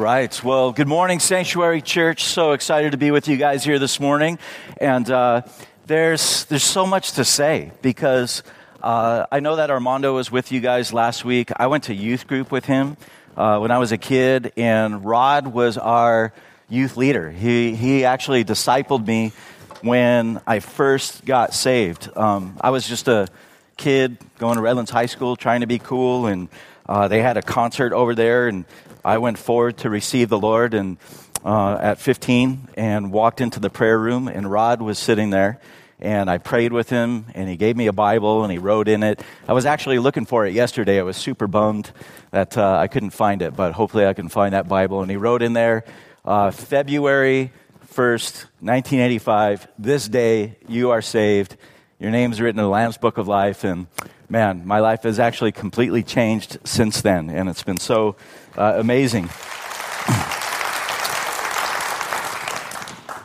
right. Well, good morning, Sanctuary Church. So excited to be with you guys here this morning. And uh, there's, there's so much to say because uh, I know that Armando was with you guys last week. I went to youth group with him uh, when I was a kid, and Rod was our youth leader. He, he actually discipled me when I first got saved. Um, I was just a kid going to Redlands High School trying to be cool, and uh, they had a concert over there, and I went forward to receive the Lord and uh, at 15 and walked into the prayer room, and Rod was sitting there. And I prayed with him, and he gave me a Bible, and he wrote in it. I was actually looking for it yesterday. I was super bummed that uh, I couldn't find it, but hopefully I can find that Bible. And he wrote in there, uh, February 1st, 1985, this day you are saved. Your name's written in the Lamb's Book of Life. And man, my life has actually completely changed since then. And it's been so uh, amazing.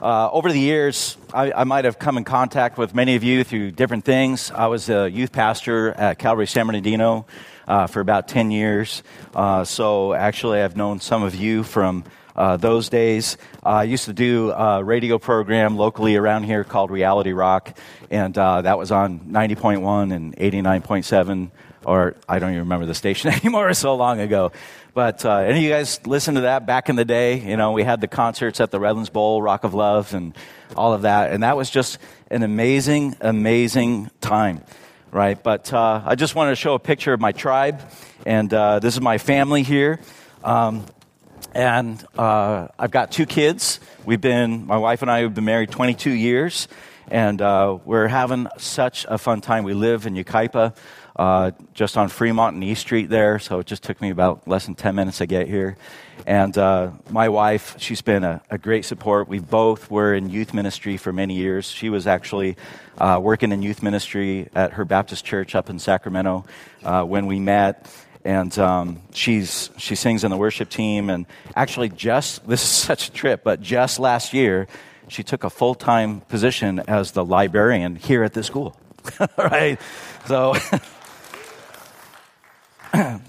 Uh, over the years, I, I, might have come in contact with many of you through different things. I was a youth pastor at Calvary San Bernardino uh, for about 10 years. Uh, so actually, I've known some of you from uh, those days. Uh, I used to do a radio program locally around here called Reality Rock, and uh, that was on 90.1 and 89.7, or I don't even remember the station anymore, so long ago. But uh, any of you guys listen to that back in the day? You know, we had the concerts at the Redlands Bowl, Rock of Love, and all of that. And that was just an amazing, amazing time, right? But uh, I just wanted to show a picture of my tribe. And uh, this is my family here. Um, and uh, I've got two kids. We've been, my wife and I have been married 22 years. And uh, we're having such a fun time. We live in Yucaipa uh, just on Fremont and East Street there. So it just took me about less than 10 minutes to get here. And uh, my wife, she's been a, a, great support. We both were in youth ministry for many years. She was actually uh, working in youth ministry at her Baptist church up in Sacramento uh, when we met. And um, she's, she sings in the worship team. And actually, just, this is such a trip, but just last year, she took a full time position as the librarian here at this school. right? So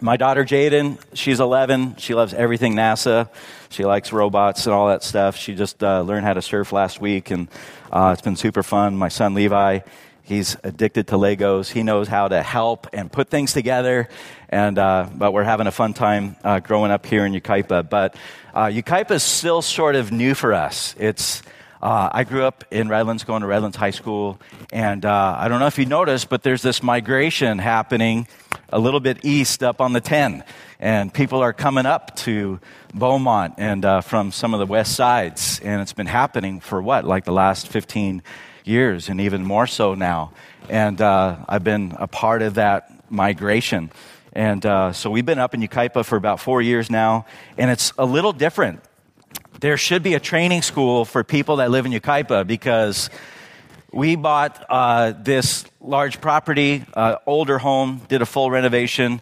my daughter Jaden, she's 11. She loves everything NASA. She likes robots and all that stuff. She just uh, learned how to surf last week, and uh, it's been super fun. My son Levi, he's addicted to Legos. He knows how to help and put things together. And uh, but we're having a fun time uh, growing up here in Yucaipa. But uh, Yucaipa is still sort of new for us. It's uh, I grew up in Redlands, going to Redlands High School, and uh, I don't know if you noticed, but there's this migration happening a little bit east up on the 10, and people are coming up to Beaumont and uh, from some of the west sides, and it's been happening for what, like the last 15 years, and even more so now. And uh, I've been a part of that migration. And uh, so we've been up in Yucaipa for about four years now, and it's a little different there should be a training school for people that live in Yucaipa because we bought uh, this large property, uh, older home, did a full renovation,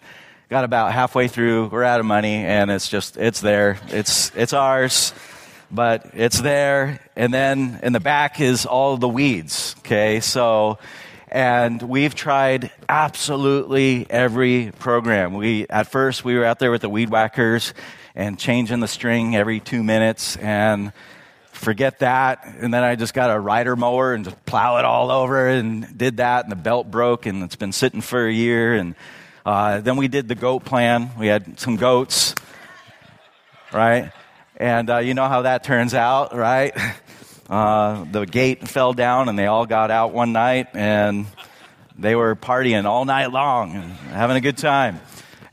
got about halfway through, we're out of money, and it's just, it's there. It's, it's ours, but it's there. And then in the back is all the weeds, okay? So, and we've tried absolutely every program. We, at first, we were out there with the weed whackers and changing the string every two minutes and forget that. And then I just got a rider mower and just plow it all over and did that. And the belt broke and it's been sitting for a year. And uh, then we did the goat plan. We had some goats, right? And uh, you know how that turns out, right? Uh, the gate fell down and they all got out one night and they were partying all night long and having a good time.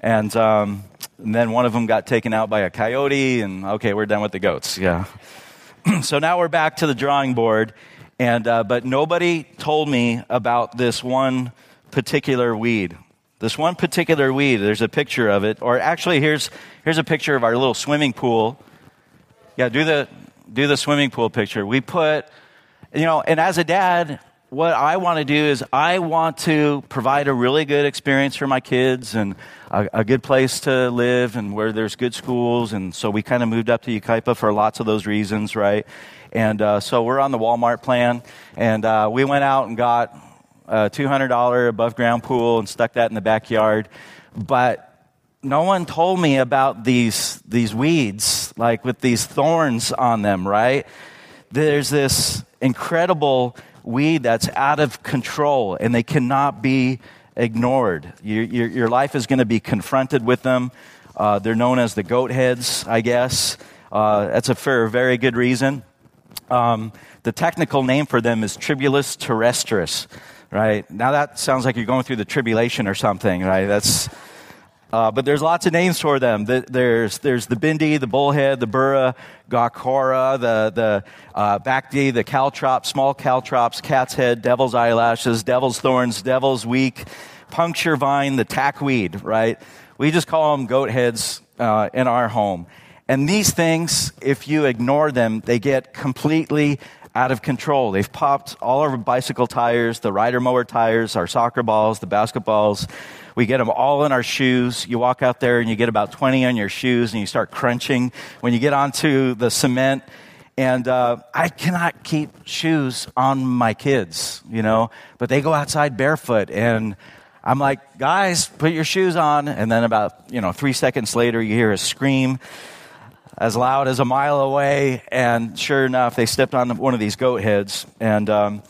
And um, and then one of them got taken out by a coyote, and okay, we're done with the goats. Yeah. so now we're back to the drawing board, and uh, but nobody told me about this one particular weed. This one particular weed. There's a picture of it, or actually, here's here's a picture of our little swimming pool. Yeah, do the do the swimming pool picture. We put, you know, and as a dad, what I want to do is I want to provide a really good experience for my kids and a, a, good place to live and where there's good schools. And so we kind of moved up to Yucaipa for lots of those reasons, right? And uh, so we're on the Walmart plan. And uh, we went out and got a $200 above ground pool and stuck that in the backyard. But no one told me about these, these weeds, like with these thorns on them, right? There's this incredible weed that's out of control and they cannot be ignored. Your, your, your life is going to be confronted with them. Uh, they're known as the goat heads, I guess. Uh, that's a fair, very good reason. Um, the technical name for them is Tribulus terrestris, right? Now that sounds like you're going through the tribulation or something, right? That's, uh, but there's lots of names for them. There's, there's the bindi, the bullhead, the burra, gakora, the, the uh, the caltrop, small caltrops, cat's head, devil's eyelashes, devil's thorns, devil's weed, puncture vine, the tackweed, right? We just call them goat heads uh, in our home. And these things, if you ignore them, they get completely out of control. They've popped all our bicycle tires, the rider mower tires, our soccer balls, the basketballs. We get them all in our shoes. You walk out there and you get about 20 on your shoes and you start crunching when you get onto the cement. And uh, I cannot keep shoes on my kids, you know, but they go outside barefoot and I'm like, guys, put your shoes on. And then about, you know, three seconds later, you hear a scream as loud as a mile away. And sure enough, they stepped on one of these goat heads. And, um,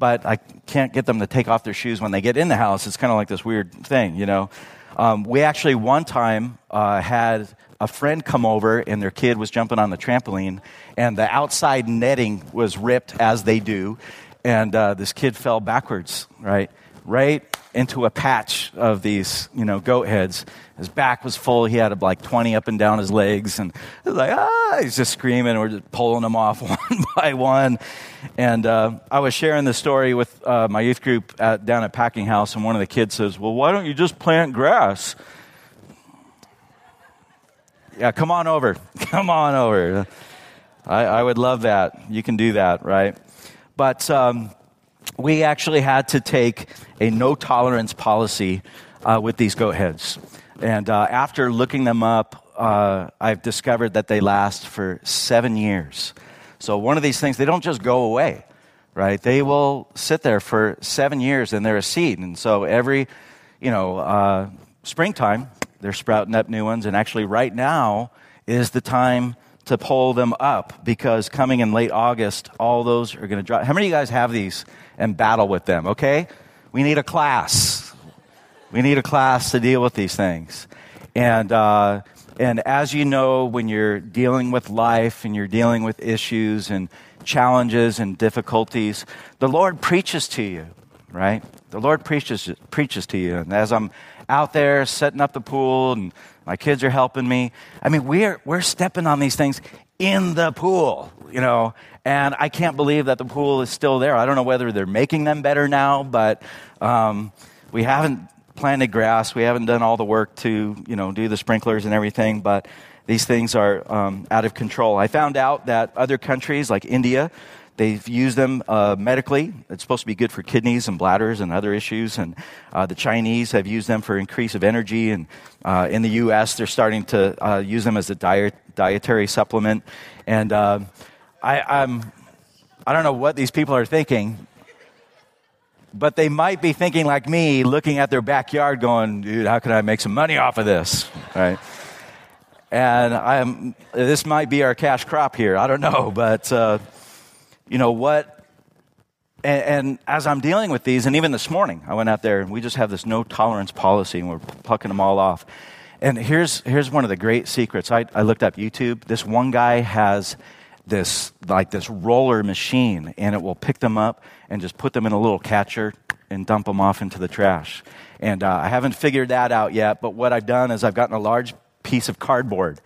but I can't get them to take off their shoes when they get in the house. It's kind of like this weird thing, you know. Um, we actually one time uh, had a friend come over and their kid was jumping on the trampoline, and the outside netting was ripped as they do, and uh, this kid fell backwards, right? Right into a patch of these, you know, goat heads. His back was full. He had like 20 up and down his legs. And was like, ah, he's just screaming. We're just pulling him off one by one. And uh, I was sharing the story with uh, my youth group at, down at Packinghouse. And one of the kids says, well, why don't you just plant grass? Yeah, come on over. Come on over. I, I would love that. You can do that, right? But um, we actually had to take a no tolerance policy uh, with these goat heads. And uh, after looking them up, uh, I've discovered that they last for seven years. So one of these things, they don't just go away, right? They will sit there for seven years and they're a seed. And so every, you know, uh, springtime, they're sprouting up new ones. And actually, right now is the time to pull them up because coming in late August, all those are going to drop. How many of you guys have these and battle with them, okay? We need a class. We need a class to deal with these things. And, uh, and as you know, when you're dealing with life and you're dealing with issues and challenges and difficulties, the Lord preaches to you, right? The Lord preaches, preaches to you. And as I'm out there setting up the pool and my kids are helping me, I mean, we're, we're stepping on these things in the pool, you know, and I can't believe that the pool is still there. I don't know whether they're making them better now, but um, we haven't planted grass. We haven't done all the work to, you know, do the sprinklers and everything, but these things are um, out of control. I found out that other countries like India, They've used them uh, medically. It's supposed to be good for kidneys and bladders and other issues. And uh, the Chinese have used them for increase of energy. And uh, in the U.S., they're starting to uh, use them as a diet, dietary supplement. And uh, I, I'm, I don't know what these people are thinking, but they might be thinking like me, looking at their backyard, going, "Dude, how can I make some money off of this?" Right? And I'm, this might be our cash crop here. I don't know, but uh, you know what? And, and, as I'm dealing with these, and even this morning, I went out there and we just have this no tolerance policy, and we're plucking them all off. And here's here's one of the great secrets. I, I looked up YouTube. This one guy has this like this roller machine and it will pick them up and just put them in a little catcher and dump them off into the trash and uh, i haven't figured that out yet but what i've done is i've gotten a large piece of cardboard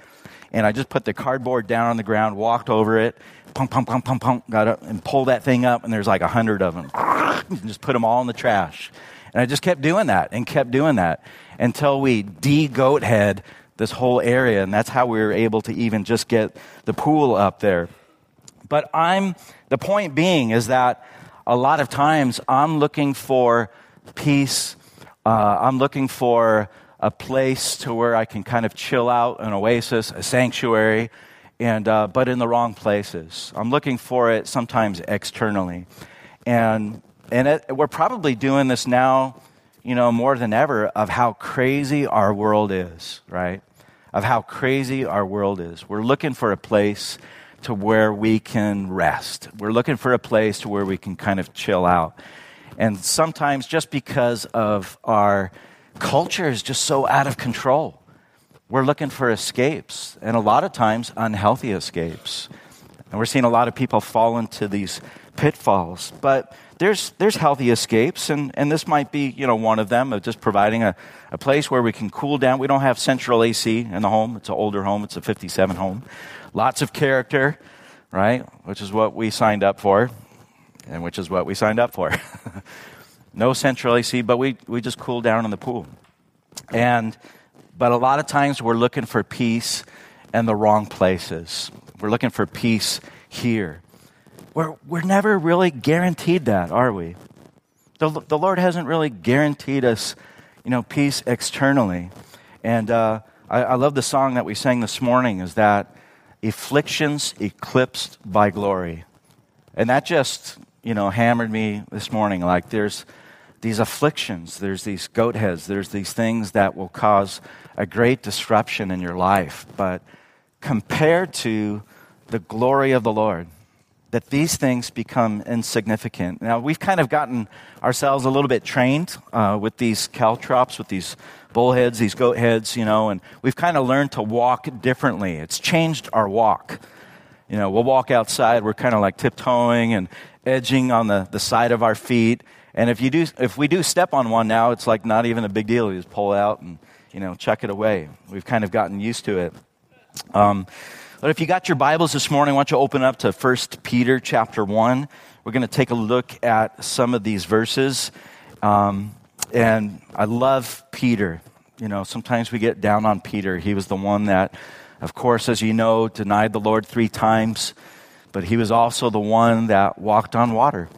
and i just put the cardboard down on the ground walked over it pump pump pump pump got up and pulled that thing up and there's like a hundred of them just put them all in the trash and i just kept doing that and kept doing that until we de-goat head this whole area, and that's how we were able to even just get the pool up there. But I'm, the point being is that a lot of times I'm looking for peace, uh, I'm looking for a place to where I can kind of chill out, an oasis, a sanctuary, and, uh, but in the wrong places. I'm looking for it sometimes externally. And, and it, we're probably doing this now you know, more than ever of how crazy our world is, right? Of how crazy our world is. We're looking for a place to where we can rest. We're looking for a place to where we can kind of chill out. And sometimes just because of our culture is just so out of control, we're looking for escapes, and a lot of times unhealthy escapes. And we're seeing a lot of people fall into these pitfalls. But there's, there's healthy escapes, and, and this might be you know, one of them, of just providing a, a place where we can cool down. We don't have central AC in the home. It's an older home, it's a 57 home. Lots of character, right? Which is what we signed up for, and which is what we signed up for. no central AC, but we, we just cool down in the pool. And, but a lot of times we're looking for peace in the wrong places. We're looking for peace here. We're, we're never really guaranteed that, are we? The, the Lord hasn't really guaranteed us, you know, peace externally. And uh, I, I love the song that we sang this morning is that afflictions eclipsed by glory. And that just, you know, hammered me this morning. Like there's these afflictions, there's these goat heads, there's these things that will cause a great disruption in your life. But compared to the glory of the Lord, that these things become insignificant. Now, we've kind of gotten ourselves a little bit trained uh, with these caltrops, with these bullheads, these goat heads, you know, and we've kind of learned to walk differently. It's changed our walk. You know, we'll walk outside, we're kind of like tiptoeing and edging on the, the side of our feet. And if, you do, if we do step on one now, it's like not even a big deal. You just pull out and, you know, chuck it away. We've kind of gotten used to it. Um, but if you got your Bibles this morning, I want you to open up to 1 Peter chapter 1. We're going to take a look at some of these verses. Um, and I love Peter. You know, sometimes we get down on Peter. He was the one that, of course, as you know, denied the Lord three times, but he was also the one that walked on water.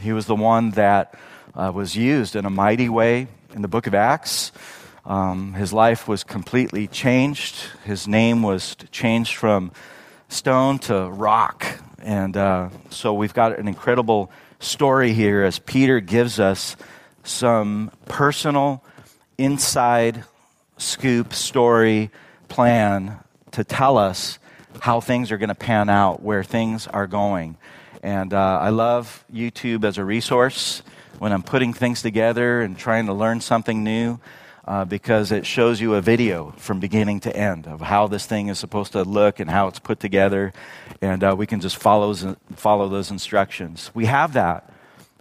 He was the one that uh, was used in a mighty way in the book of Acts. Um, his life was completely changed. His name was changed from stone to rock. And uh, so we've got an incredible story here as Peter gives us some personal, inside scoop story plan to tell us how things are going to pan out, where things are going. And uh, I love YouTube as a resource when I'm putting things together and trying to learn something new uh, because it shows you a video from beginning to end of how this thing is supposed to look and how it's put together. And uh, we can just follow, follow those instructions. We have that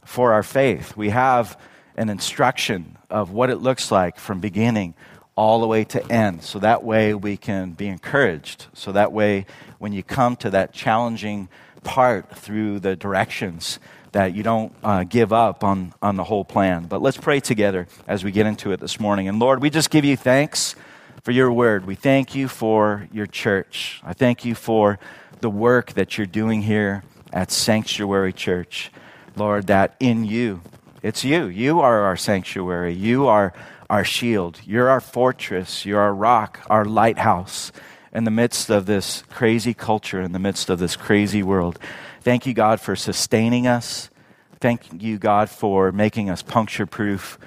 for our faith. We have an instruction of what it looks like from beginning all the way to end. So that way we can be encouraged. So that way, when you come to that challenging part through the directions, that you don't uh, give up on, on the whole plan. But let's pray together as we get into it this morning. And Lord, we just give you thanks for your word. We thank you for your church. I thank you for the work that you're doing here at Sanctuary Church. Lord, that in you, it's you. You are our sanctuary. You are our shield. You're our fortress. You're our rock, our lighthouse in the midst of this crazy culture, in the midst of this crazy world. Thank you, God, for sustaining us. Thank you, God, for making us puncture proof.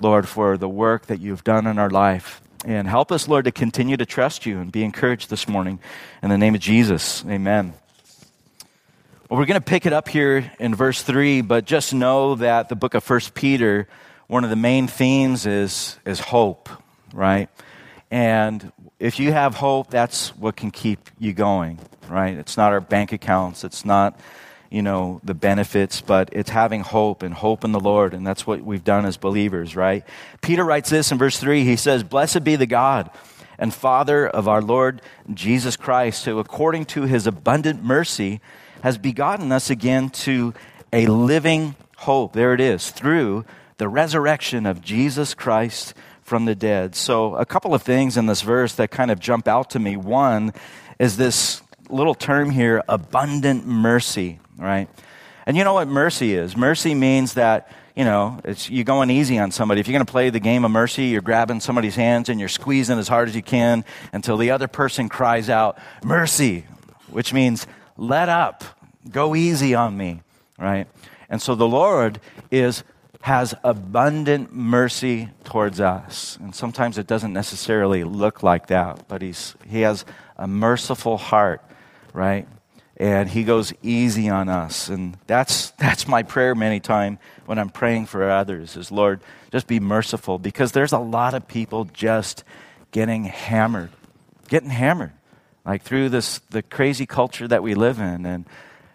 Lord, for the work that you've done in our life. And help us, Lord, to continue to trust you and be encouraged this morning. In the name of Jesus, amen. Well, we're going to pick it up here in verse 3, but just know that the book of First Peter, one of the main themes is, is hope, right? And if you have hope, that's what can keep you going right? It's not our bank accounts, it's not, you know, the benefits, but it's having hope and hope in the Lord, and that's what we've done as believers, right? Peter writes this in verse 3. He says, Blessed be the God and Father of our Lord Jesus Christ, who according to his abundant mercy has begotten us again to a living hope. There it is, through the resurrection of Jesus Christ from the dead. So, a couple of things in this verse that kind of jump out to me. One is this little term here, abundant mercy, right? And you know what mercy is? Mercy means that, you know, it's you going easy on somebody. If you're going to play the game of mercy, you're grabbing somebody's hands and you're squeezing as hard as you can until the other person cries out, mercy, which means let up, go easy on me, right? And so the Lord is has abundant mercy towards us. And sometimes it doesn't necessarily look like that, but he's, he has a merciful heart, right? And he goes easy on us. And that's, that's my prayer many times when I'm praying for others is, Lord, just be merciful because there's a lot of people just getting hammered, getting hammered, like through this, the crazy culture that we live in and,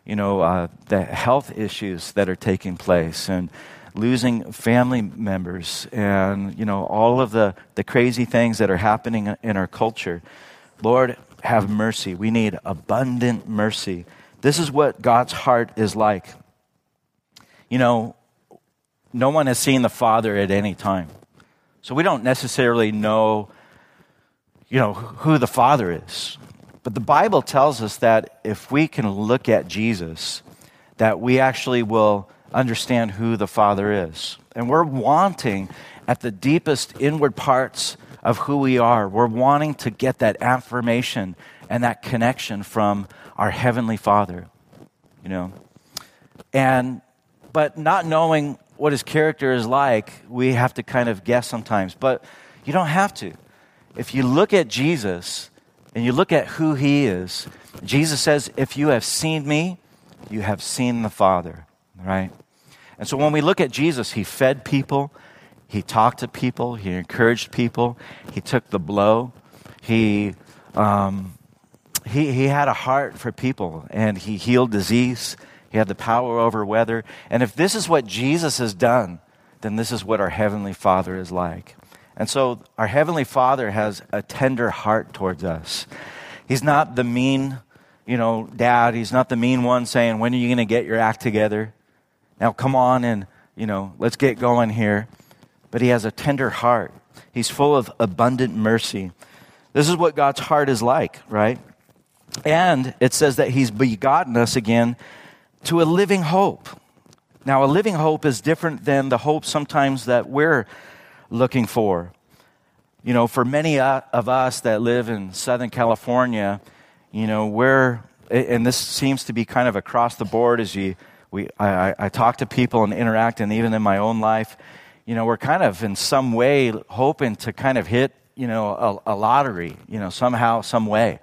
you know, uh, the health issues that are taking place and, losing family members and, you know, all of the, the crazy things that are happening in our culture. Lord, have mercy. We need abundant mercy. This is what God's heart is like. You know, no one has seen the Father at any time. So we don't necessarily know, you know, who the Father is. But the Bible tells us that if we can look at Jesus, that we actually will understand who the Father is. And we're wanting at the deepest inward parts of who we are, we're wanting to get that affirmation and that connection from our Heavenly Father, you know. And, but not knowing what His character is like, we have to kind of guess sometimes. But you don't have to. If you look at Jesus and you look at who He is, Jesus says, If you have seen me, you have seen the Father, right? And so when we look at Jesus, he fed people, he talked to people, he encouraged people, he took the blow, he, um, he, he had a heart for people, and he healed disease. He had the power over weather. And if this is what Jesus has done, then this is what our Heavenly Father is like. And so our Heavenly Father has a tender heart towards us. He's not the mean, you know, dad. He's not the mean one saying, When are you going to get your act together? Now, come on and, you know, let's get going here. But he has a tender heart. He's full of abundant mercy. This is what God's heart is like, right? And it says that he's begotten us again to a living hope. Now, a living hope is different than the hope sometimes that we're looking for. You know, for many of us that live in Southern California, you know, we're, and this seems to be kind of across the board as you we, I, I talk to people and interact, and even in my own life, you know, we're kind of in some way hoping to kind of hit, you know, a, a lottery, you know, somehow, some way.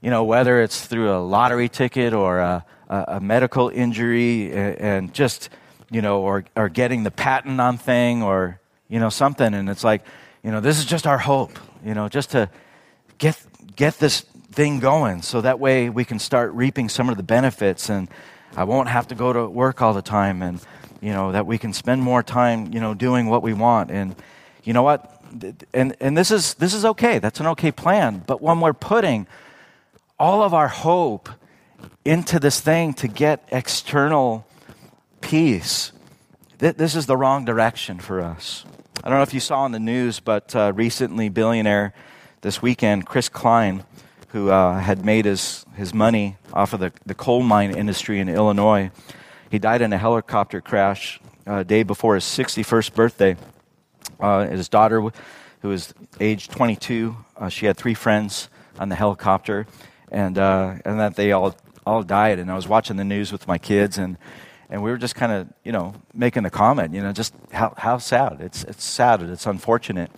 You know, whether it's through a lottery ticket or a, a, a medical injury and, and just, you know, or, or getting the patent on thing or, you know, something. And it's like, you know, this is just our hope, you know, just to get, get this thing going so that way we can start reaping some of the benefits and, I won't have to go to work all the time and, you know, that we can spend more time, you know, doing what we want. And you know what? And, and this, is, this is okay. That's an okay plan. But when we're putting all of our hope into this thing to get external peace, th- this is the wrong direction for us. I don't know if you saw in the news, but uh, recently, billionaire this weekend, Chris Cline, who uh, had made his, his money off of the, the coal mine industry in Illinois. He died in a helicopter crash a uh, day before his 61st birthday. Uh, his daughter, who was age 22, uh, she had three friends on the helicopter, and, uh, and that they all, all died. And I was watching the news with my kids, and, and we were just kind of, you know, making a comment, you know, just how, how sad. It's, it's sad, it's unfortunate.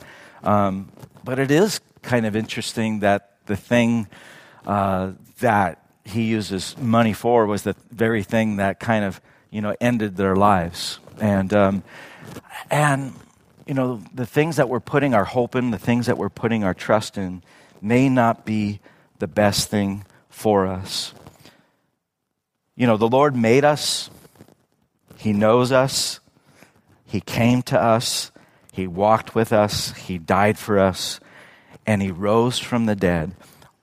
Um, but it is kind of interesting that the thing uh, that he uses money for was the very thing that kind of you know ended their lives. And um, and you know the things that we're putting our hope in the things that we're putting our trust in may not be the best thing for us. You know the lord made us. He knows us. He came to us. He walked with us. He died for us. And he rose from the dead.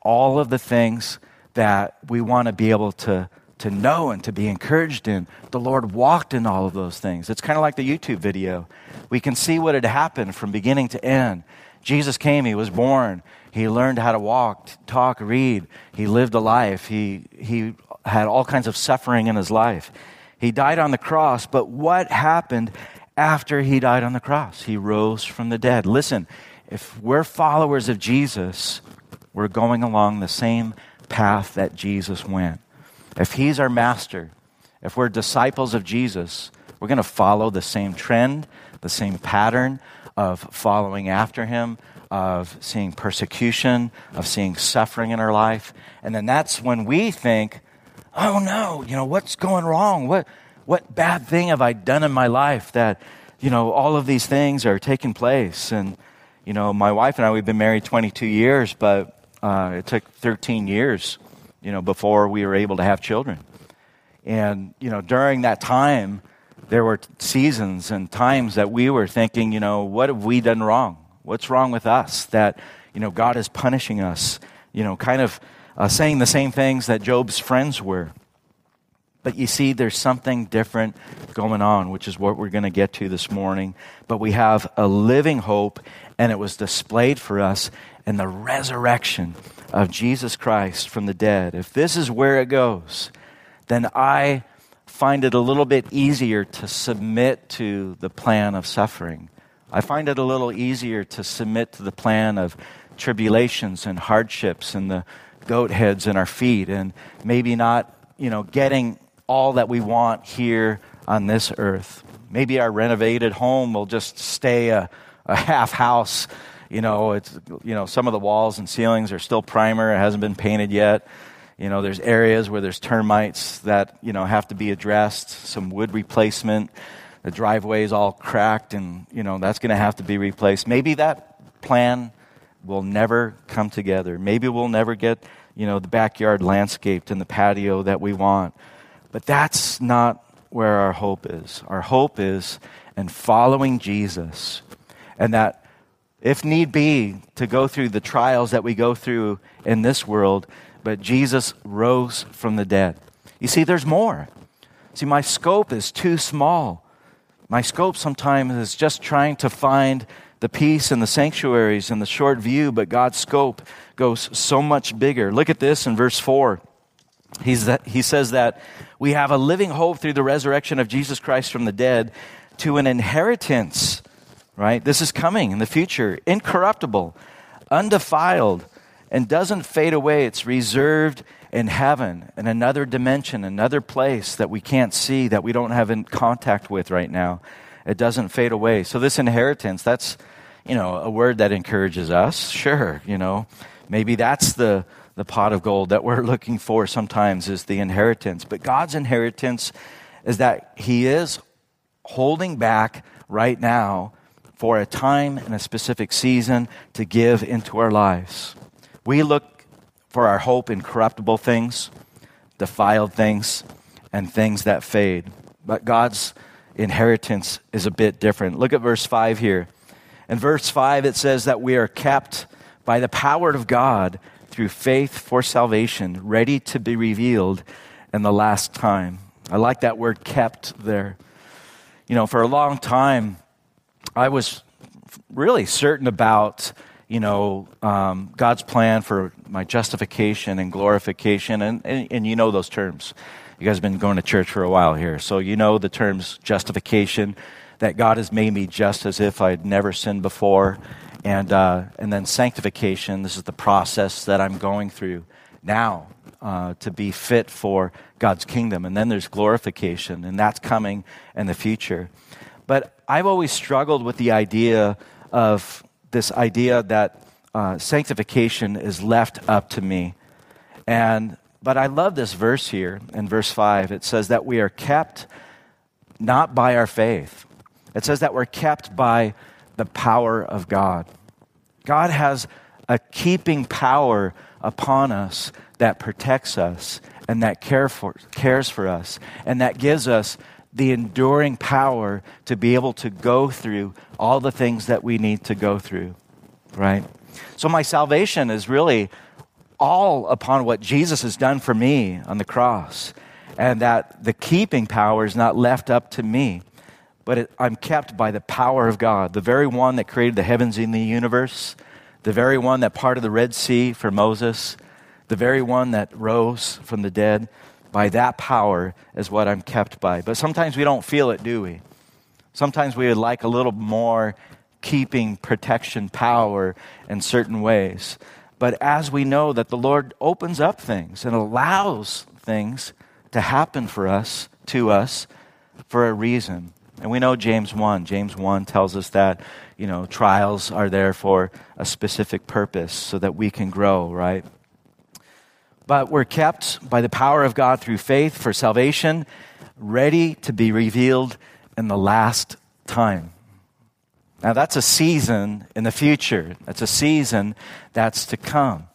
All of the things that we want to be able to, to know and to be encouraged in, the Lord walked in all of those things. It's kind of like the YouTube video. We can see what had happened from beginning to end. Jesus came, he was born, he learned how to walk, talk, read, he lived a life, he, he had all kinds of suffering in his life. He died on the cross, but what happened after he died on the cross? He rose from the dead. Listen, if we're followers of Jesus, we're going along the same path that Jesus went. If he's our master, if we're disciples of Jesus, we're going to follow the same trend, the same pattern of following after him, of seeing persecution, of seeing suffering in our life. And then that's when we think, oh no, you know, what's going wrong? What, what bad thing have I done in my life that, you know, all of these things are taking place? And, you know, my wife and I, we've been married 22 years, but uh, it took 13 years, you know, before we were able to have children. And, you know, during that time, there were seasons and times that we were thinking, you know, what have we done wrong? What's wrong with us that, you know, God is punishing us? You know, kind of uh, saying the same things that Job's friends were. But you see, there's something different going on, which is what we're going to get to this morning. But we have a living hope, and it was displayed for us in the resurrection of Jesus Christ from the dead. If this is where it goes, then I find it a little bit easier to submit to the plan of suffering. I find it a little easier to submit to the plan of tribulations and hardships and the goat heads in our feet and maybe not, you know, getting all that we want here on this earth. Maybe our renovated home will just stay a, a half house. You know, it's, you know, some of the walls and ceilings are still primer. It hasn't been painted yet. You know, there's areas where there's termites that, you know, have to be addressed, some wood replacement. The driveway is all cracked and, you know, that's going to have to be replaced. Maybe that plan will never come together. Maybe we'll never get, you know, the backyard landscaped and the patio that we want. But that's not where our hope is. Our hope is in following Jesus and that if need be to go through the trials that we go through in this world, but Jesus rose from the dead. You see, there's more. See, my scope is too small. My scope sometimes is just trying to find the peace and the sanctuaries and the short view, but God's scope goes so much bigger. Look at this in verse 4. He's that, he says that we have a living hope through the resurrection of Jesus Christ from the dead to an inheritance, right? This is coming in the future, incorruptible, undefiled, and doesn't fade away. It's reserved in heaven, in another dimension, another place that we can't see, that we don't have in contact with right now. It doesn't fade away. So, this inheritance, that's, you know, a word that encourages us. Sure, you know, maybe that's the, the pot of gold that we're looking for sometimes is the inheritance. But God's inheritance is that He is holding back right now for a time and a specific season to give into our lives. We look for our hope in corruptible things, defiled things, and things that fade. But God's inheritance is a bit different. Look at verse 5 here. In verse 5, it says that we are kept by the power of God through faith for salvation, ready to be revealed in the last time. I like that word kept there. You know, for a long time, I was really certain about you know, um, God's plan for my justification and glorification. And, and, and, you know those terms. You guys have been going to church for a while here. So you know the terms justification, that God has made me just as if I'd never sinned before. And, uh, and then sanctification, this is the process that I'm going through now uh, to be fit for God's kingdom. And then there's glorification, and that's coming in the future. But I've always struggled with the idea of this idea that uh, sanctification is left up to me. And but I love this verse here in verse 5. It says that we are kept not by our faith. It says that we're kept by the power of God. God has a keeping power upon us that protects us and that care for, cares for us and that gives us the enduring power to be able to go through all the things that we need to go through, right? So, my salvation is really all upon what Jesus has done for me on the cross, and that the keeping power is not left up to me, but it, I'm kept by the power of God, the very one that created the heavens and the universe, the very one that parted the Red Sea for Moses, the very one that rose from the dead by that power is what I'm kept by. But sometimes we don't feel it, do we? Sometimes we would like a little more keeping protection power in certain ways. But as we know that the Lord opens up things and allows things to happen for us, to us, for a reason. And we know James 1. James 1 tells us that, you know, trials are there for a specific purpose so that we can grow, right? But we're kept by the power of God through faith for salvation, ready to be revealed in the last time. Now, that's a season in the future. That's a season that's to come.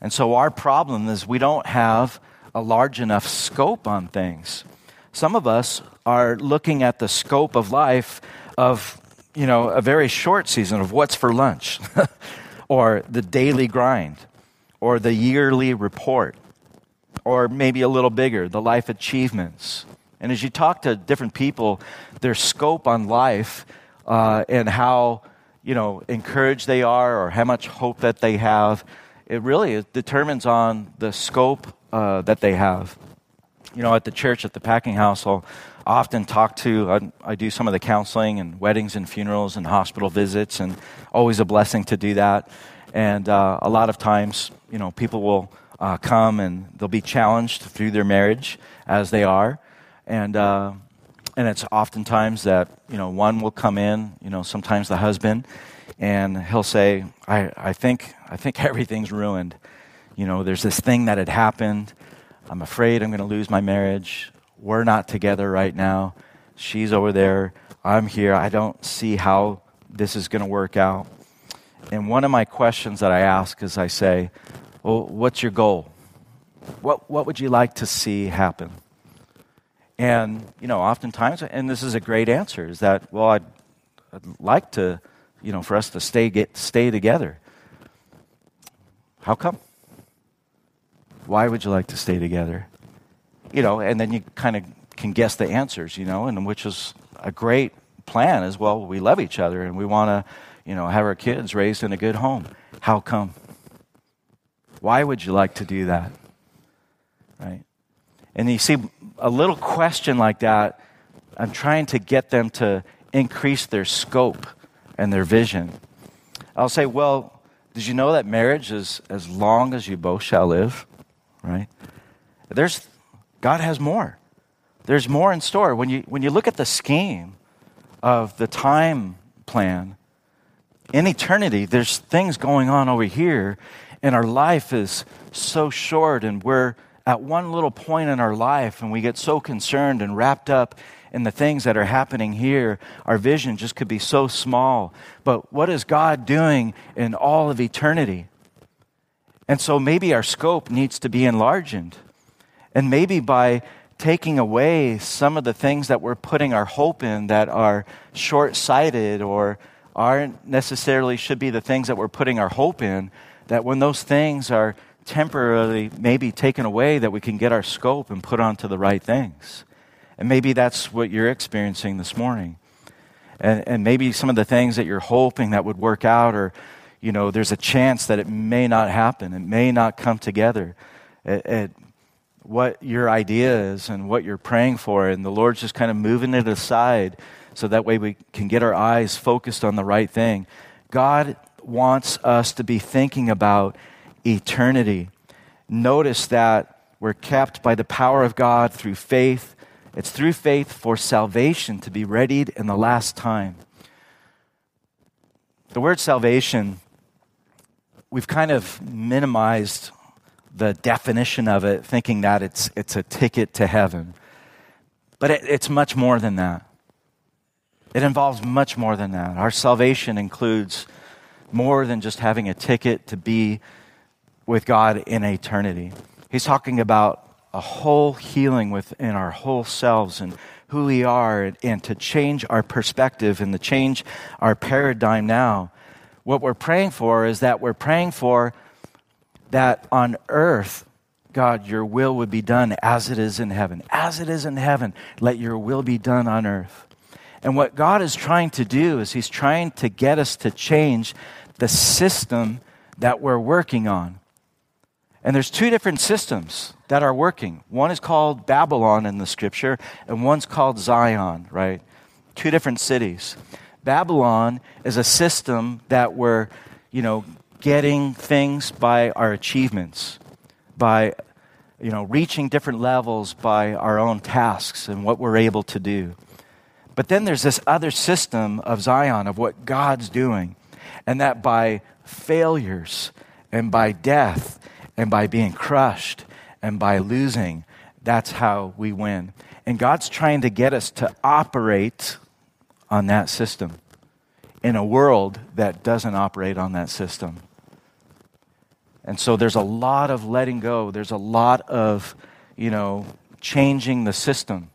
And so, our problem is we don't have a large enough scope on things. Some of us are looking at the scope of life of, you know, a very short season of what's for lunch, or the daily grind, or the yearly report, or maybe a little bigger, the life achievements. And as you talk to different people, their scope on life uh, and how you know encouraged they are or how much hope that they have, it really determines on the scope uh, that they have. You know, at the church, at the Packinghouse, I'll often talk to. I, I do some of the counseling and weddings and funerals and hospital visits, and always a blessing to do that. And uh, a lot of times, you know, people will uh, come and they'll be challenged through their marriage as they are. And, uh, and it's oftentimes that, you know, one will come in, you know, sometimes the husband, and he'll say, I, I, think, I think everything's ruined. You know, there's this thing that had happened. I'm afraid I'm going to lose my marriage. We're not together right now. She's over there. I'm here. I don't see how this is going to work out. And one of my questions that I ask is I say, Well, what's your goal? What, what would you like to see happen? And, you know, oftentimes, and this is a great answer, is that, well, I'd, I'd like to, you know, for us to stay, get, stay together. How come? Why would you like to stay together? You know, and then you kind of can guess the answers, you know, and which is a great plan as well. We love each other and we want to, you know, have our kids raised in a good home. How come? Why would you like to do that? Right? And you see, a little question like that, I'm trying to get them to increase their scope and their vision. I'll say, well, did you know that marriage is as long as you both shall live? Right? There's, God has more. There's more in store. When you, when you look at the scheme of the time plan, in eternity, there's things going on over here, and our life is so short, and we're at one little point in our life and we get so concerned and wrapped up in the things that are happening here, our vision just could be so small. But what is God doing in all of eternity? And so maybe our scope needs to be enlarged. And maybe by taking away some of the things that we're putting our hope in that are short sighted or aren't necessarily should be the things that we're putting our hope in, that when those things are temporarily maybe taken away that we can get our scope and put onto the right things. And maybe that's what you're experiencing this morning. And, and maybe some of the things that you're hoping that would work out, or, you know, there's a chance that it may not happen, it may not come together. It, it, what your idea is and what you're praying for, and the Lord's just kind of moving it aside so that way we can get our eyes focused on the right thing. God wants us to be thinking about eternity. Notice that we're kept by the power of God through faith. It's through faith for salvation to be readied in the last time. The word salvation, we've kind of minimized the definition of it, thinking that it's, it's a ticket to heaven. But it, it's much more than that. It involves much more than that. Our salvation includes more than just having a ticket to be with God in eternity. He's talking about a whole healing within our whole selves and who we are and to change our perspective and to change our paradigm now. What we're praying for is that we're praying for that on earth, God, your will would be done as it is in heaven. As it is in heaven, let your will be done on earth. And what God is trying to do is He's trying to get us to change the system that we're working on. And there's two different systems that are working. One is called Babylon in the scripture, and one's called Zion, right? Two different cities. Babylon is a system that we're, you know, getting things by our achievements, by you know, reaching different levels by our own tasks and what we're able to do. But then there's this other system of Zion, of what God's doing, and that by failures and by death and by being crushed and by losing, that's how we win. And God's trying to get us to operate on that system in a world that doesn't operate on that system. And so there's a lot of letting go. There's a lot of, you know, changing the system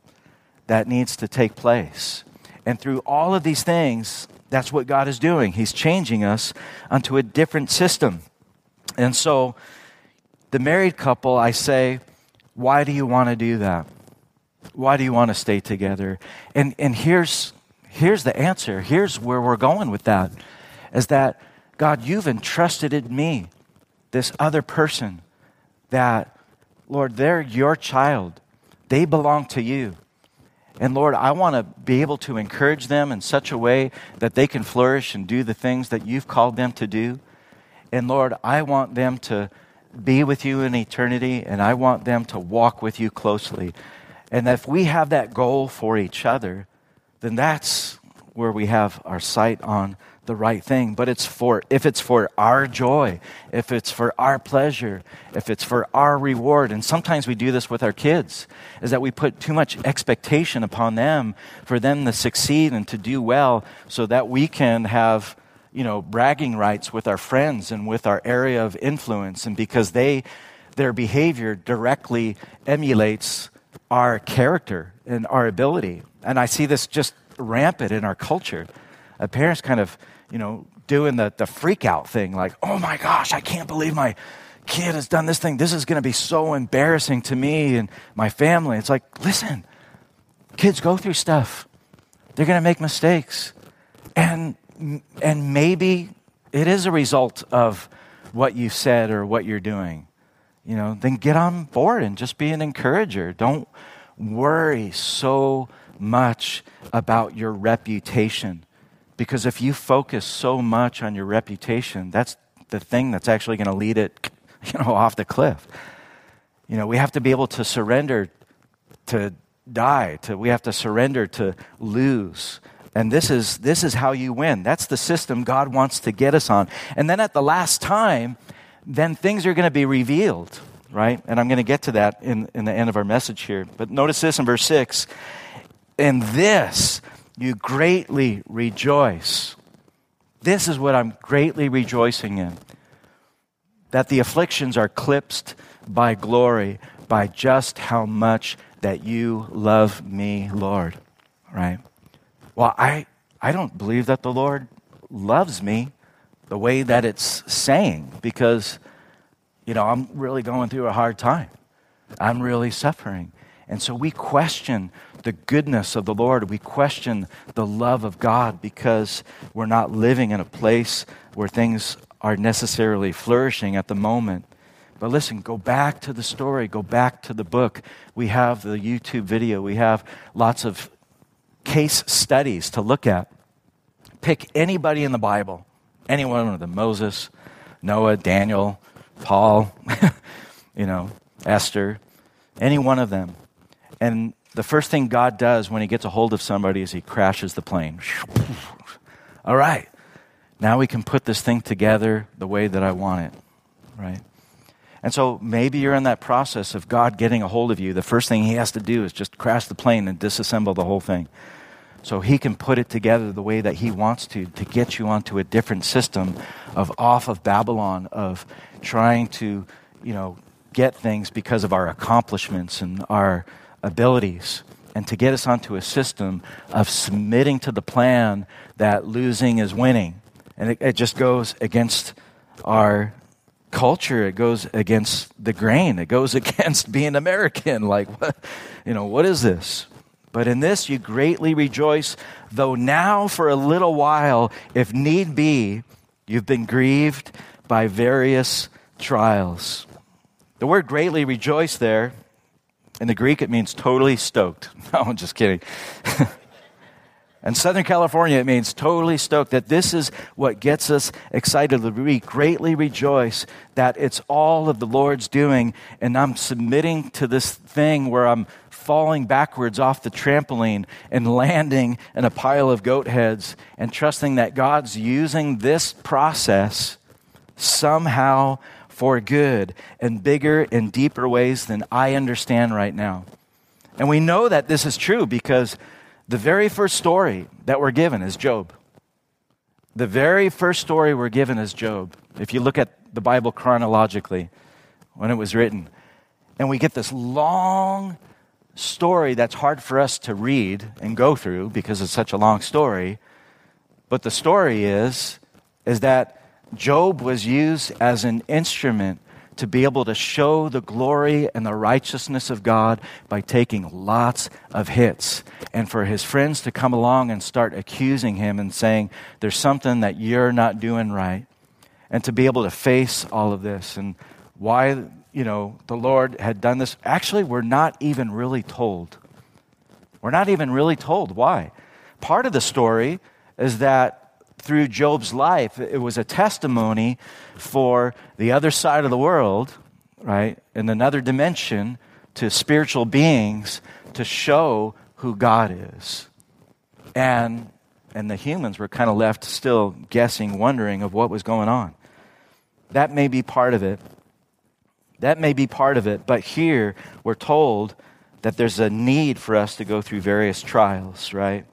that needs to take place. And through all of these things, that's what God is doing. He's changing us onto a different system. And so, the married couple, I say, why do you want to do that? Why do you want to stay together? And, and here's, here's the answer. Here's where we're going with that is that, God, you've entrusted in me this other person that, Lord, they're your child. They belong to you. And Lord, I want to be able to encourage them in such a way that they can flourish and do the things that you've called them to do. And Lord, I want them to be with you in eternity, and I want them to walk with you closely. And if we have that goal for each other, then that's where we have our sight on the right thing, but it's for if it's for our joy, if it's for our pleasure, if it's for our reward. And sometimes we do this with our kids, is that we put too much expectation upon them for them to succeed and to do well so that we can have you know bragging rights with our friends and with our area of influence and because they their behavior directly emulates our character and our ability. And I see this just rampant in our culture. Uh, parents kind of you know, doing the, the freak out thing, like, oh my gosh, I can't believe my kid has done this thing. This is going to be so embarrassing to me and my family. It's like, listen, kids go through stuff. They're going to make mistakes. And, and maybe it is a result of what you said or what you're doing. You know, then get on board and just be an encourager. Don't worry so much about your reputation because if you focus so much on your reputation, that's the thing that's actually going to lead it, you know, off the cliff. You know, we have to be able to surrender to die, to we have to surrender to lose. And this is this is how you win. That's the system God wants to get us on. And then at the last time, then things are going to be revealed, right? And I'm going to get to that in, in the end of our message here. But notice this in verse 6. And this you greatly rejoice. This is what I'm greatly rejoicing in that the afflictions are eclipsed by glory, by just how much that you love me, Lord. Right? Well, I, I don't believe that the Lord loves me the way that it's saying because, you know, I'm really going through a hard time. I'm really suffering. And so we question the goodness of the Lord. We question the love of God because we're not living in a place where things are necessarily flourishing at the moment. But listen, go back to the story, go back to the book. We have the YouTube video, we have lots of case studies to look at. Pick anybody in the Bible, any one of them Moses, Noah, Daniel, Paul, you know, Esther, any one of them. And the first thing God does when he gets a hold of somebody is he crashes the plane. All right, now we can put this thing together the way that I want it, right? And so maybe you're in that process of God getting a hold of you. The first thing he has to do is just crash the plane and disassemble the whole thing. So he can put it together the way that he wants to, to get you onto a different system of off of Babylon, of trying to, you know, get things because of our accomplishments and our abilities and to get us onto a system of submitting to the plan that losing is winning. And it, it, just goes against our culture. It goes against the grain. It goes against being American. Like, what, you know, what is this? But in this you greatly rejoice, though now for a little while, if need be, you've been grieved by various trials. The word greatly rejoice there in the Greek, it means totally stoked. No, I'm just kidding. In Southern California, it means totally stoked that this is what gets us excited. We greatly rejoice that it's all of the Lord's doing, and I'm submitting to this thing where I'm falling backwards off the trampoline and landing in a pile of goat heads and trusting that God's using this process somehow for good in bigger and deeper ways than I understand right now. And we know that this is true because the very first story that we're given is Job. The very first story we're given is Job. If you look at the Bible chronologically, when it was written, and we get this long story that's hard for us to read and go through because it's such a long story. But the story is, is that Job was used as an instrument to be able to show the glory and the righteousness of God by taking lots of hits. And for his friends to come along and start accusing him and saying, There's something that you're not doing right. And to be able to face all of this and why, you know, the Lord had done this. Actually, we're not even really told. We're not even really told why. Part of the story is that through Job's life, it was a testimony for the other side of the world, right, in another dimension, to spiritual beings to show who God is. And, and the humans were kind of left still guessing, wondering of what was going on. That may be part of it. That may be part of it, but here we're told that there's a need for us to go through various trials, right?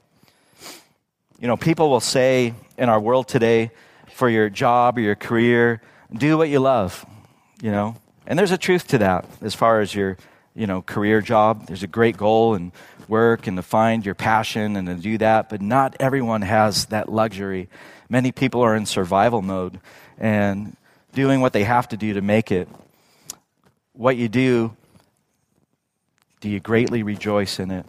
You know, people will say in our world today, for your job or your career, do what you love, you know? And there's a truth to that as far as your, you know, career job. There's a great goal and work and to find your passion and to do that, but not everyone has that luxury. Many people are in survival mode and doing what they have to do to make it. What you do, do you greatly rejoice in it?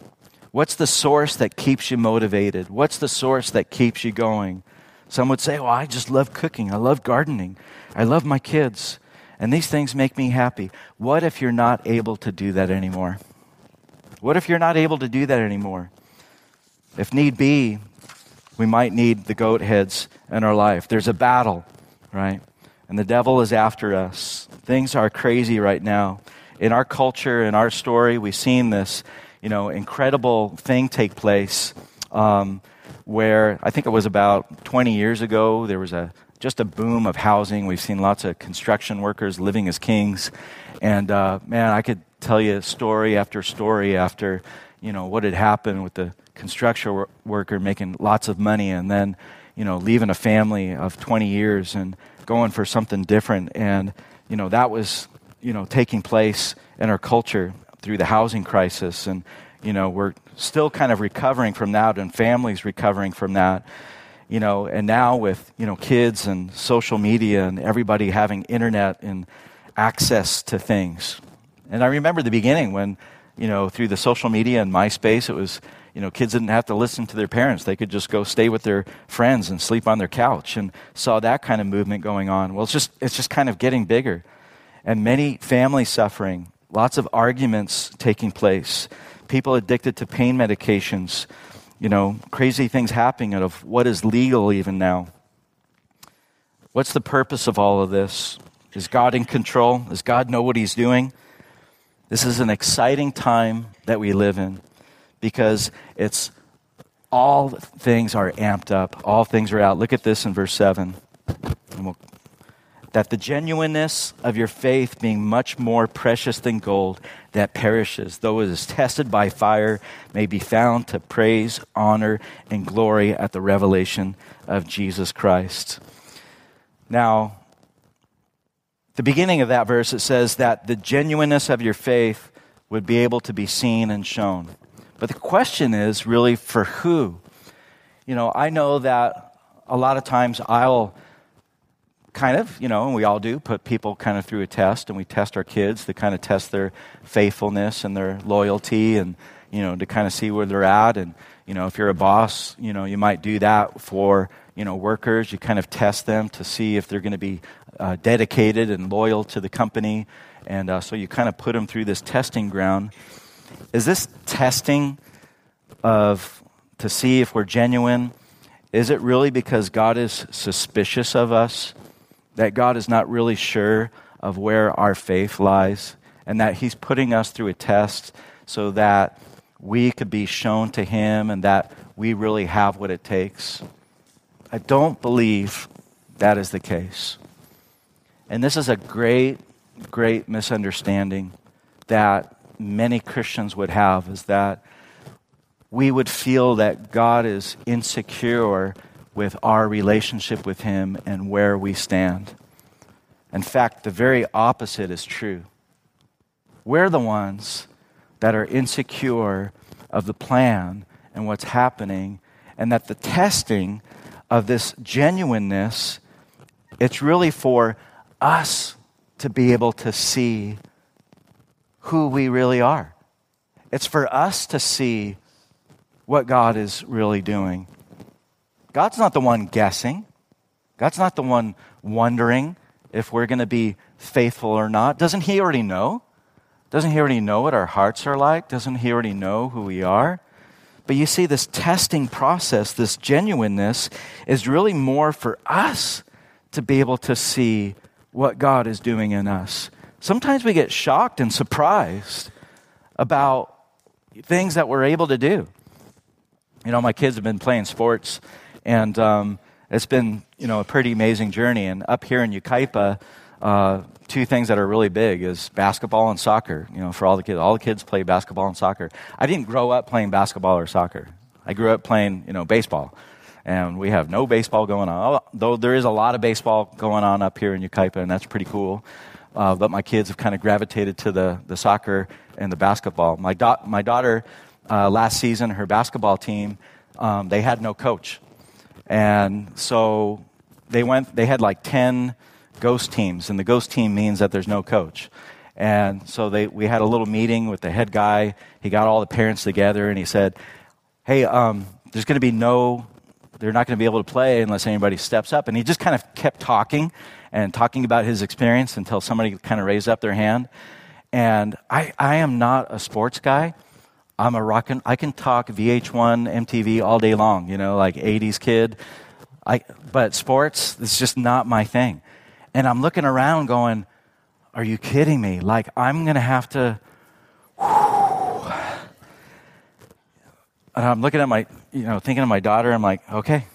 What's the source that keeps you motivated? What's the source that keeps you going? Some would say, Well, I just love cooking. I love gardening. I love my kids. And these things make me happy. What if you're not able to do that anymore? What if you're not able to do that anymore? If need be, we might need the goat heads in our life. There's a battle, right? And the devil is after us. Things are crazy right now. In our culture, in our story, we've seen this you know, incredible thing take place um, where I think it was about 20 years ago, there was a just a boom of housing. We've seen lots of construction workers living as kings. And uh, man, I could tell you story after story after, you know, what had happened with the construction worker making lots of money and then, you know, leaving a family of 20 years and going for something different. And, you know, that was, you know, taking place in our culture through the housing crisis. And, you know, we're still kind of recovering from that and families recovering from that. You know, and now with, you know, kids and social media and everybody having internet and access to things. And I remember the beginning when, you know, through the social media and MySpace, it was, you know, kids didn't have to listen to their parents. They could just go stay with their friends and sleep on their couch and saw that kind of movement going on. Well, it's just, it's just kind of getting bigger. And many families suffering lots of arguments taking place, people addicted to pain medications, you know, crazy things happening of what is legal even now. What's the purpose of all of this? Is God in control? Does God know what He's doing? This is an exciting time that we live in because it's all things are amped up, all things are out. Look at this in verse 7. And we'll that the genuineness of your faith being much more precious than gold that perishes, though it is tested by fire, may be found to praise, honor, and glory at the revelation of Jesus Christ. Now, the beginning of that verse, it says that the genuineness of your faith would be able to be seen and shown. But the question is really for who? You know, I know that a lot of times I'll kind of, you know, and we all do, put people kind of through a test, and we test our kids to kind of test their faithfulness and their loyalty and, you know, to kind of see where they're at. And, you know, if you're a boss, you know, you might do that for, you know, workers. You kind of test them to see if they're going to be uh, dedicated and loyal to the company. And uh, so you kind of put them through this testing ground. Is this testing of to see if we're genuine? Is it really because God is suspicious of us? That God is not really sure of where our faith lies? And that He's putting us through a test so that we could be shown to Him and that we really have what it takes? I don't believe that is the case. And this is a great, great misunderstanding that many Christians would have is that we would feel that God is insecure with our relationship with Him and where we stand. In fact, the very opposite is true. We're the ones that are insecure of the plan and what's happening, and that the testing of this genuineness, it's really for us to be able to see who we really are. It's for us to see what God is really doing. God's not the one guessing. God's not the one wondering if we're going to be faithful or not. Doesn't He already know? Doesn't He already know what our hearts are like? Doesn't He already know who we are? But you see, this testing process, this genuineness, is really more for us to be able to see what God is doing in us. Sometimes we get shocked and surprised about things that we're able to do. You know, my kids have been playing sports, and um, it's been, you know, a pretty amazing journey. And up here in Yucaipa, uh, two things that are really big is basketball and soccer. You know, for all the kids, all the kids play basketball and soccer. I didn't grow up playing basketball or soccer. I grew up playing, you know, baseball, and we have no baseball going on. Though there is a lot of baseball going on up here in Yucaipa, and that's pretty cool. Uh, but my kids have kind of gravitated to the, the soccer and the basketball. My, do- my daughter, uh, last season, her basketball team, um, they had no coach. And so they went, they had like 10 ghost teams, and the ghost team means that there's no coach. And so they, we had a little meeting with the head guy. He got all the parents together, and he said, Hey, um, there's going to be no, they're not going to be able to play unless anybody steps up. And he just kind of kept talking and talking about his experience until somebody kind of raised up their hand. And I, I am not a sports guy. I'm a rock and I can talk VH1, MTV all day long, you know, like 80s kid. I, but sports, it's just not my thing. And I'm looking around going, Are you kidding me? Like, I'm going to have to. And I'm looking at my, you know, thinking of my daughter. I'm like, Okay,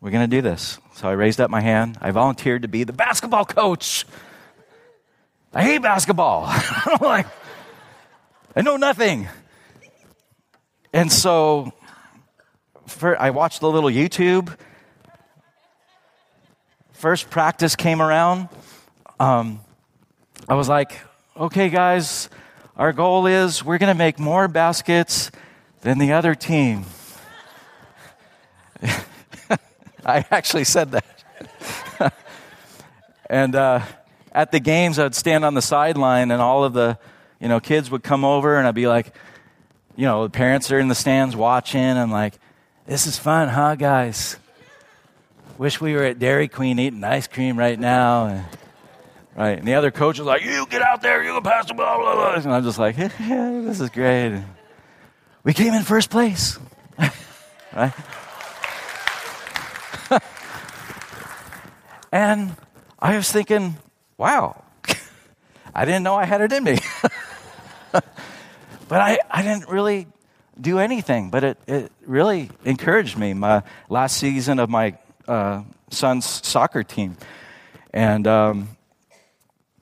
we're going to do this. So I raised up my hand. I volunteered to be the basketball coach. I hate basketball. I'm like, I know nothing. And so for, I watched a little YouTube first practice came around, um, I was like, okay, guys, our goal is we're going to make more baskets than the other team. I actually said that. and uh, at the games, I'd stand on the sideline, and all of the you know kids would come over, and I'd be like, you know, the parents are in the stands watching. I'm like, this is fun, huh, guys? Wish we were at Dairy Queen eating ice cream right now. And, right. And the other coach was like, You get out there, you go pass the blah, blah, blah. And I'm just like, yeah, This is great. We came in first place. right? and I was thinking, Wow, I didn't know I had it in me. But I, I didn't really do anything, but it, it really encouraged me. My last season of my uh, son's soccer team. And um,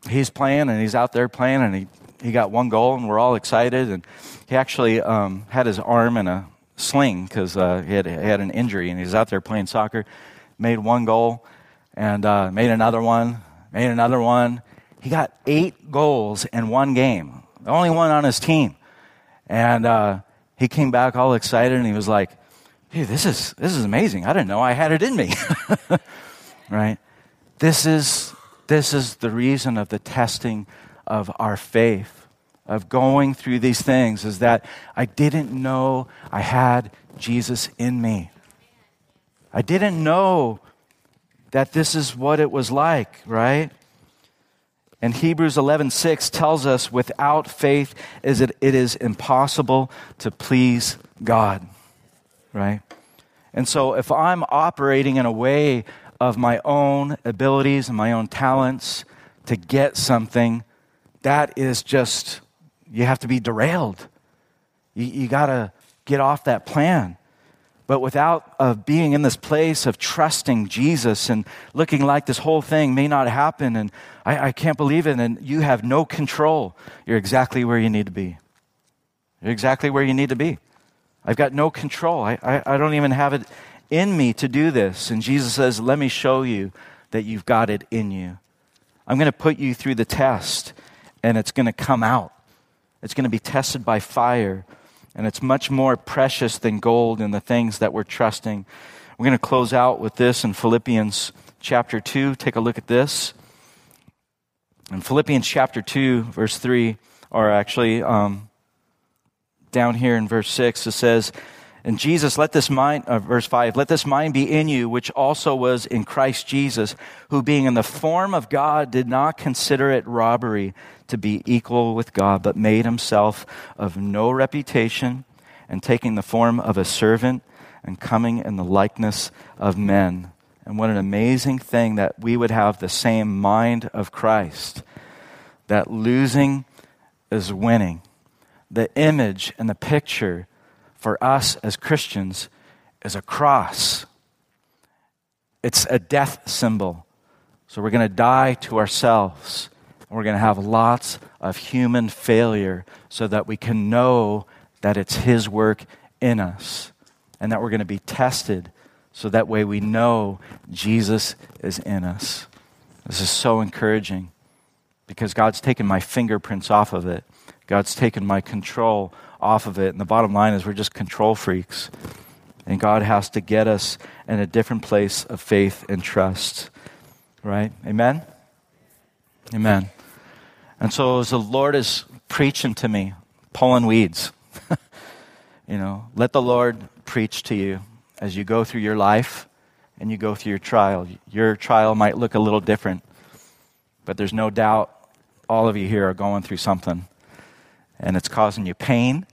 he's playing and he's out there playing and he, he got one goal and we're all excited. And he actually um, had his arm in a sling because uh, he, had, he had an injury and he's out there playing soccer. Made one goal and uh, made another one, made another one. He got eight goals in one game, the only one on his team. And uh, he came back all excited and he was like, hey, this is, this is amazing. I didn't know I had it in me. right? This is, this is the reason of the testing of our faith, of going through these things, is that I didn't know I had Jesus in me. I didn't know that this is what it was like, right? And Hebrews 11:6 tells us without faith is it, it is impossible to please God. right? And so if I'm operating in a way of my own abilities and my own talents to get something, that is just, you have to be derailed. You, you got to get off that plan. But without uh, being in this place of trusting Jesus and looking like this whole thing may not happen and I, I can't believe it, and you have no control, you're exactly where you need to be. You're exactly where you need to be. I've got no control. I, I, I don't even have it in me to do this. And Jesus says, Let me show you that you've got it in you. I'm going to put you through the test, and it's going to come out. It's going to be tested by fire, and it's much more precious than gold in the things that we're trusting. We're going to close out with this in Philippians chapter 2. Take a look at this. In Philippians chapter 2, verse 3, or actually um, down here in verse 6, it says, and Jesus, let this mind, uh, verse 5, let this mind be in you, which also was in Christ Jesus, who being in the form of God did not consider it robbery to be equal with God, but made himself of no reputation, and taking the form of a servant, and coming in the likeness of men. And what an amazing thing that we would have the same mind of Christ, that losing is winning. The image and the picture for us as Christians is a cross. It's a death symbol. So we're going to die to ourselves. We're going to have lots of human failure so that we can know that it's His work in us and that we're going to be tested so that way we know Jesus is in us. This is so encouraging because God's taken my fingerprints off of it. God's taken my control off of it. And the bottom line is we're just control freaks. And God has to get us in a different place of faith and trust. Right? Amen? Amen. And so as the Lord is preaching to me, pulling weeds, you know, let the Lord preach to you as you go through your life and you go through your trial. Your trial might look a little different, but there's no doubt all of you here are going through something and it's causing you pain,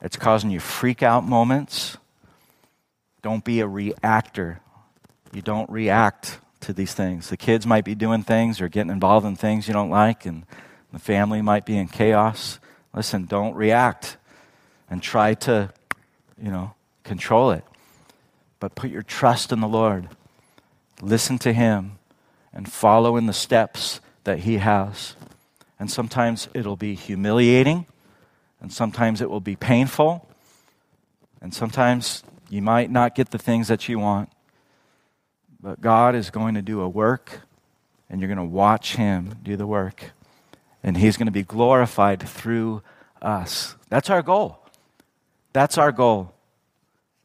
it's causing you freak out moments. Don't be a reactor. You don't react to these things. The kids might be doing things or getting involved in things you don't like, and the family might be in chaos. Listen, don't react and try to, you know, control it. But put your trust in the Lord. Listen to Him and follow in the steps that He has. And sometimes it'll be humiliating, and sometimes it will be painful, and sometimes you might not get the things that you want. But God is going to do a work, and you're going to watch Him do the work. And He's going to be glorified through us. That's our goal. That's our goal.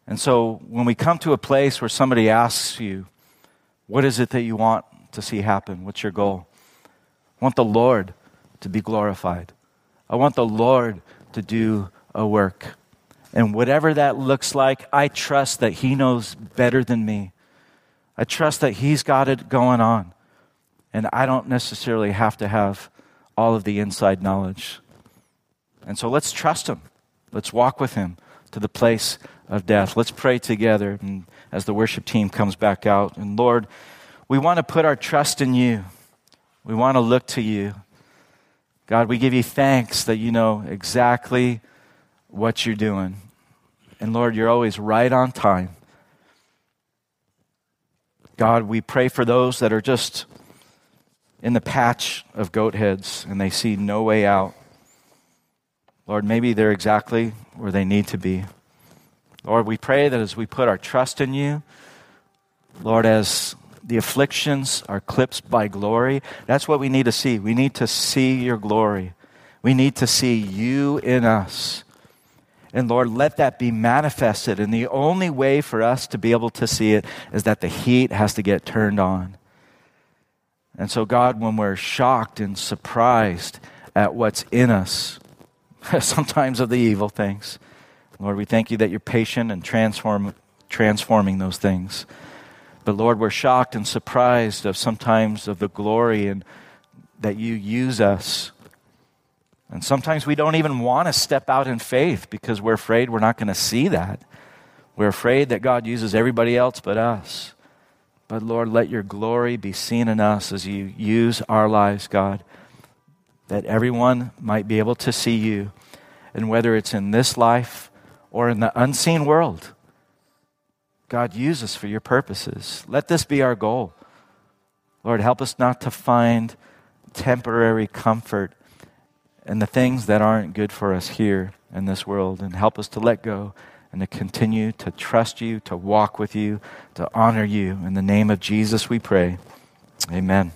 And so when we come to a place where somebody asks you, What is it that you want to see happen? What's your goal? I want the Lord to be glorified. I want the Lord to do a work. And whatever that looks like, I trust that He knows better than me. I trust that He's got it going on. And I don't necessarily have to have all of the inside knowledge. And so let's trust Him. Let's walk with Him to the place of death. Let's pray together and as the worship team comes back out. And Lord, we want to put our trust in you. We want to look to you. God, we give you thanks that you know exactly what you're doing. And Lord, you're always right on time. God, we pray for those that are just in the patch of goat heads and they see no way out. Lord, maybe they're exactly where they need to be. Lord, we pray that as we put our trust in you, Lord, as the afflictions are clipped by glory. That's what we need to see. We need to see your glory. We need to see you in us. And Lord, let that be manifested. And the only way for us to be able to see it is that the heat has to get turned on. And so, God, when we're shocked and surprised at what's in us, sometimes of the evil things, Lord, we thank you that you're patient and transform, transforming those things. But Lord, we're shocked and surprised of sometimes of the glory and that you use us. And sometimes we don't even want to step out in faith because we're afraid we're not going to see that. We're afraid that God uses everybody else but us. But Lord, let your glory be seen in us as you use our lives, God, that everyone might be able to see you. And whether it's in this life or in the unseen world, God, use us for your purposes. Let this be our goal. Lord, help us not to find temporary comfort in the things that aren't good for us here in this world, and help us to let go and to continue to trust you, to walk with you, to honor you. In the name of Jesus, we pray. Amen.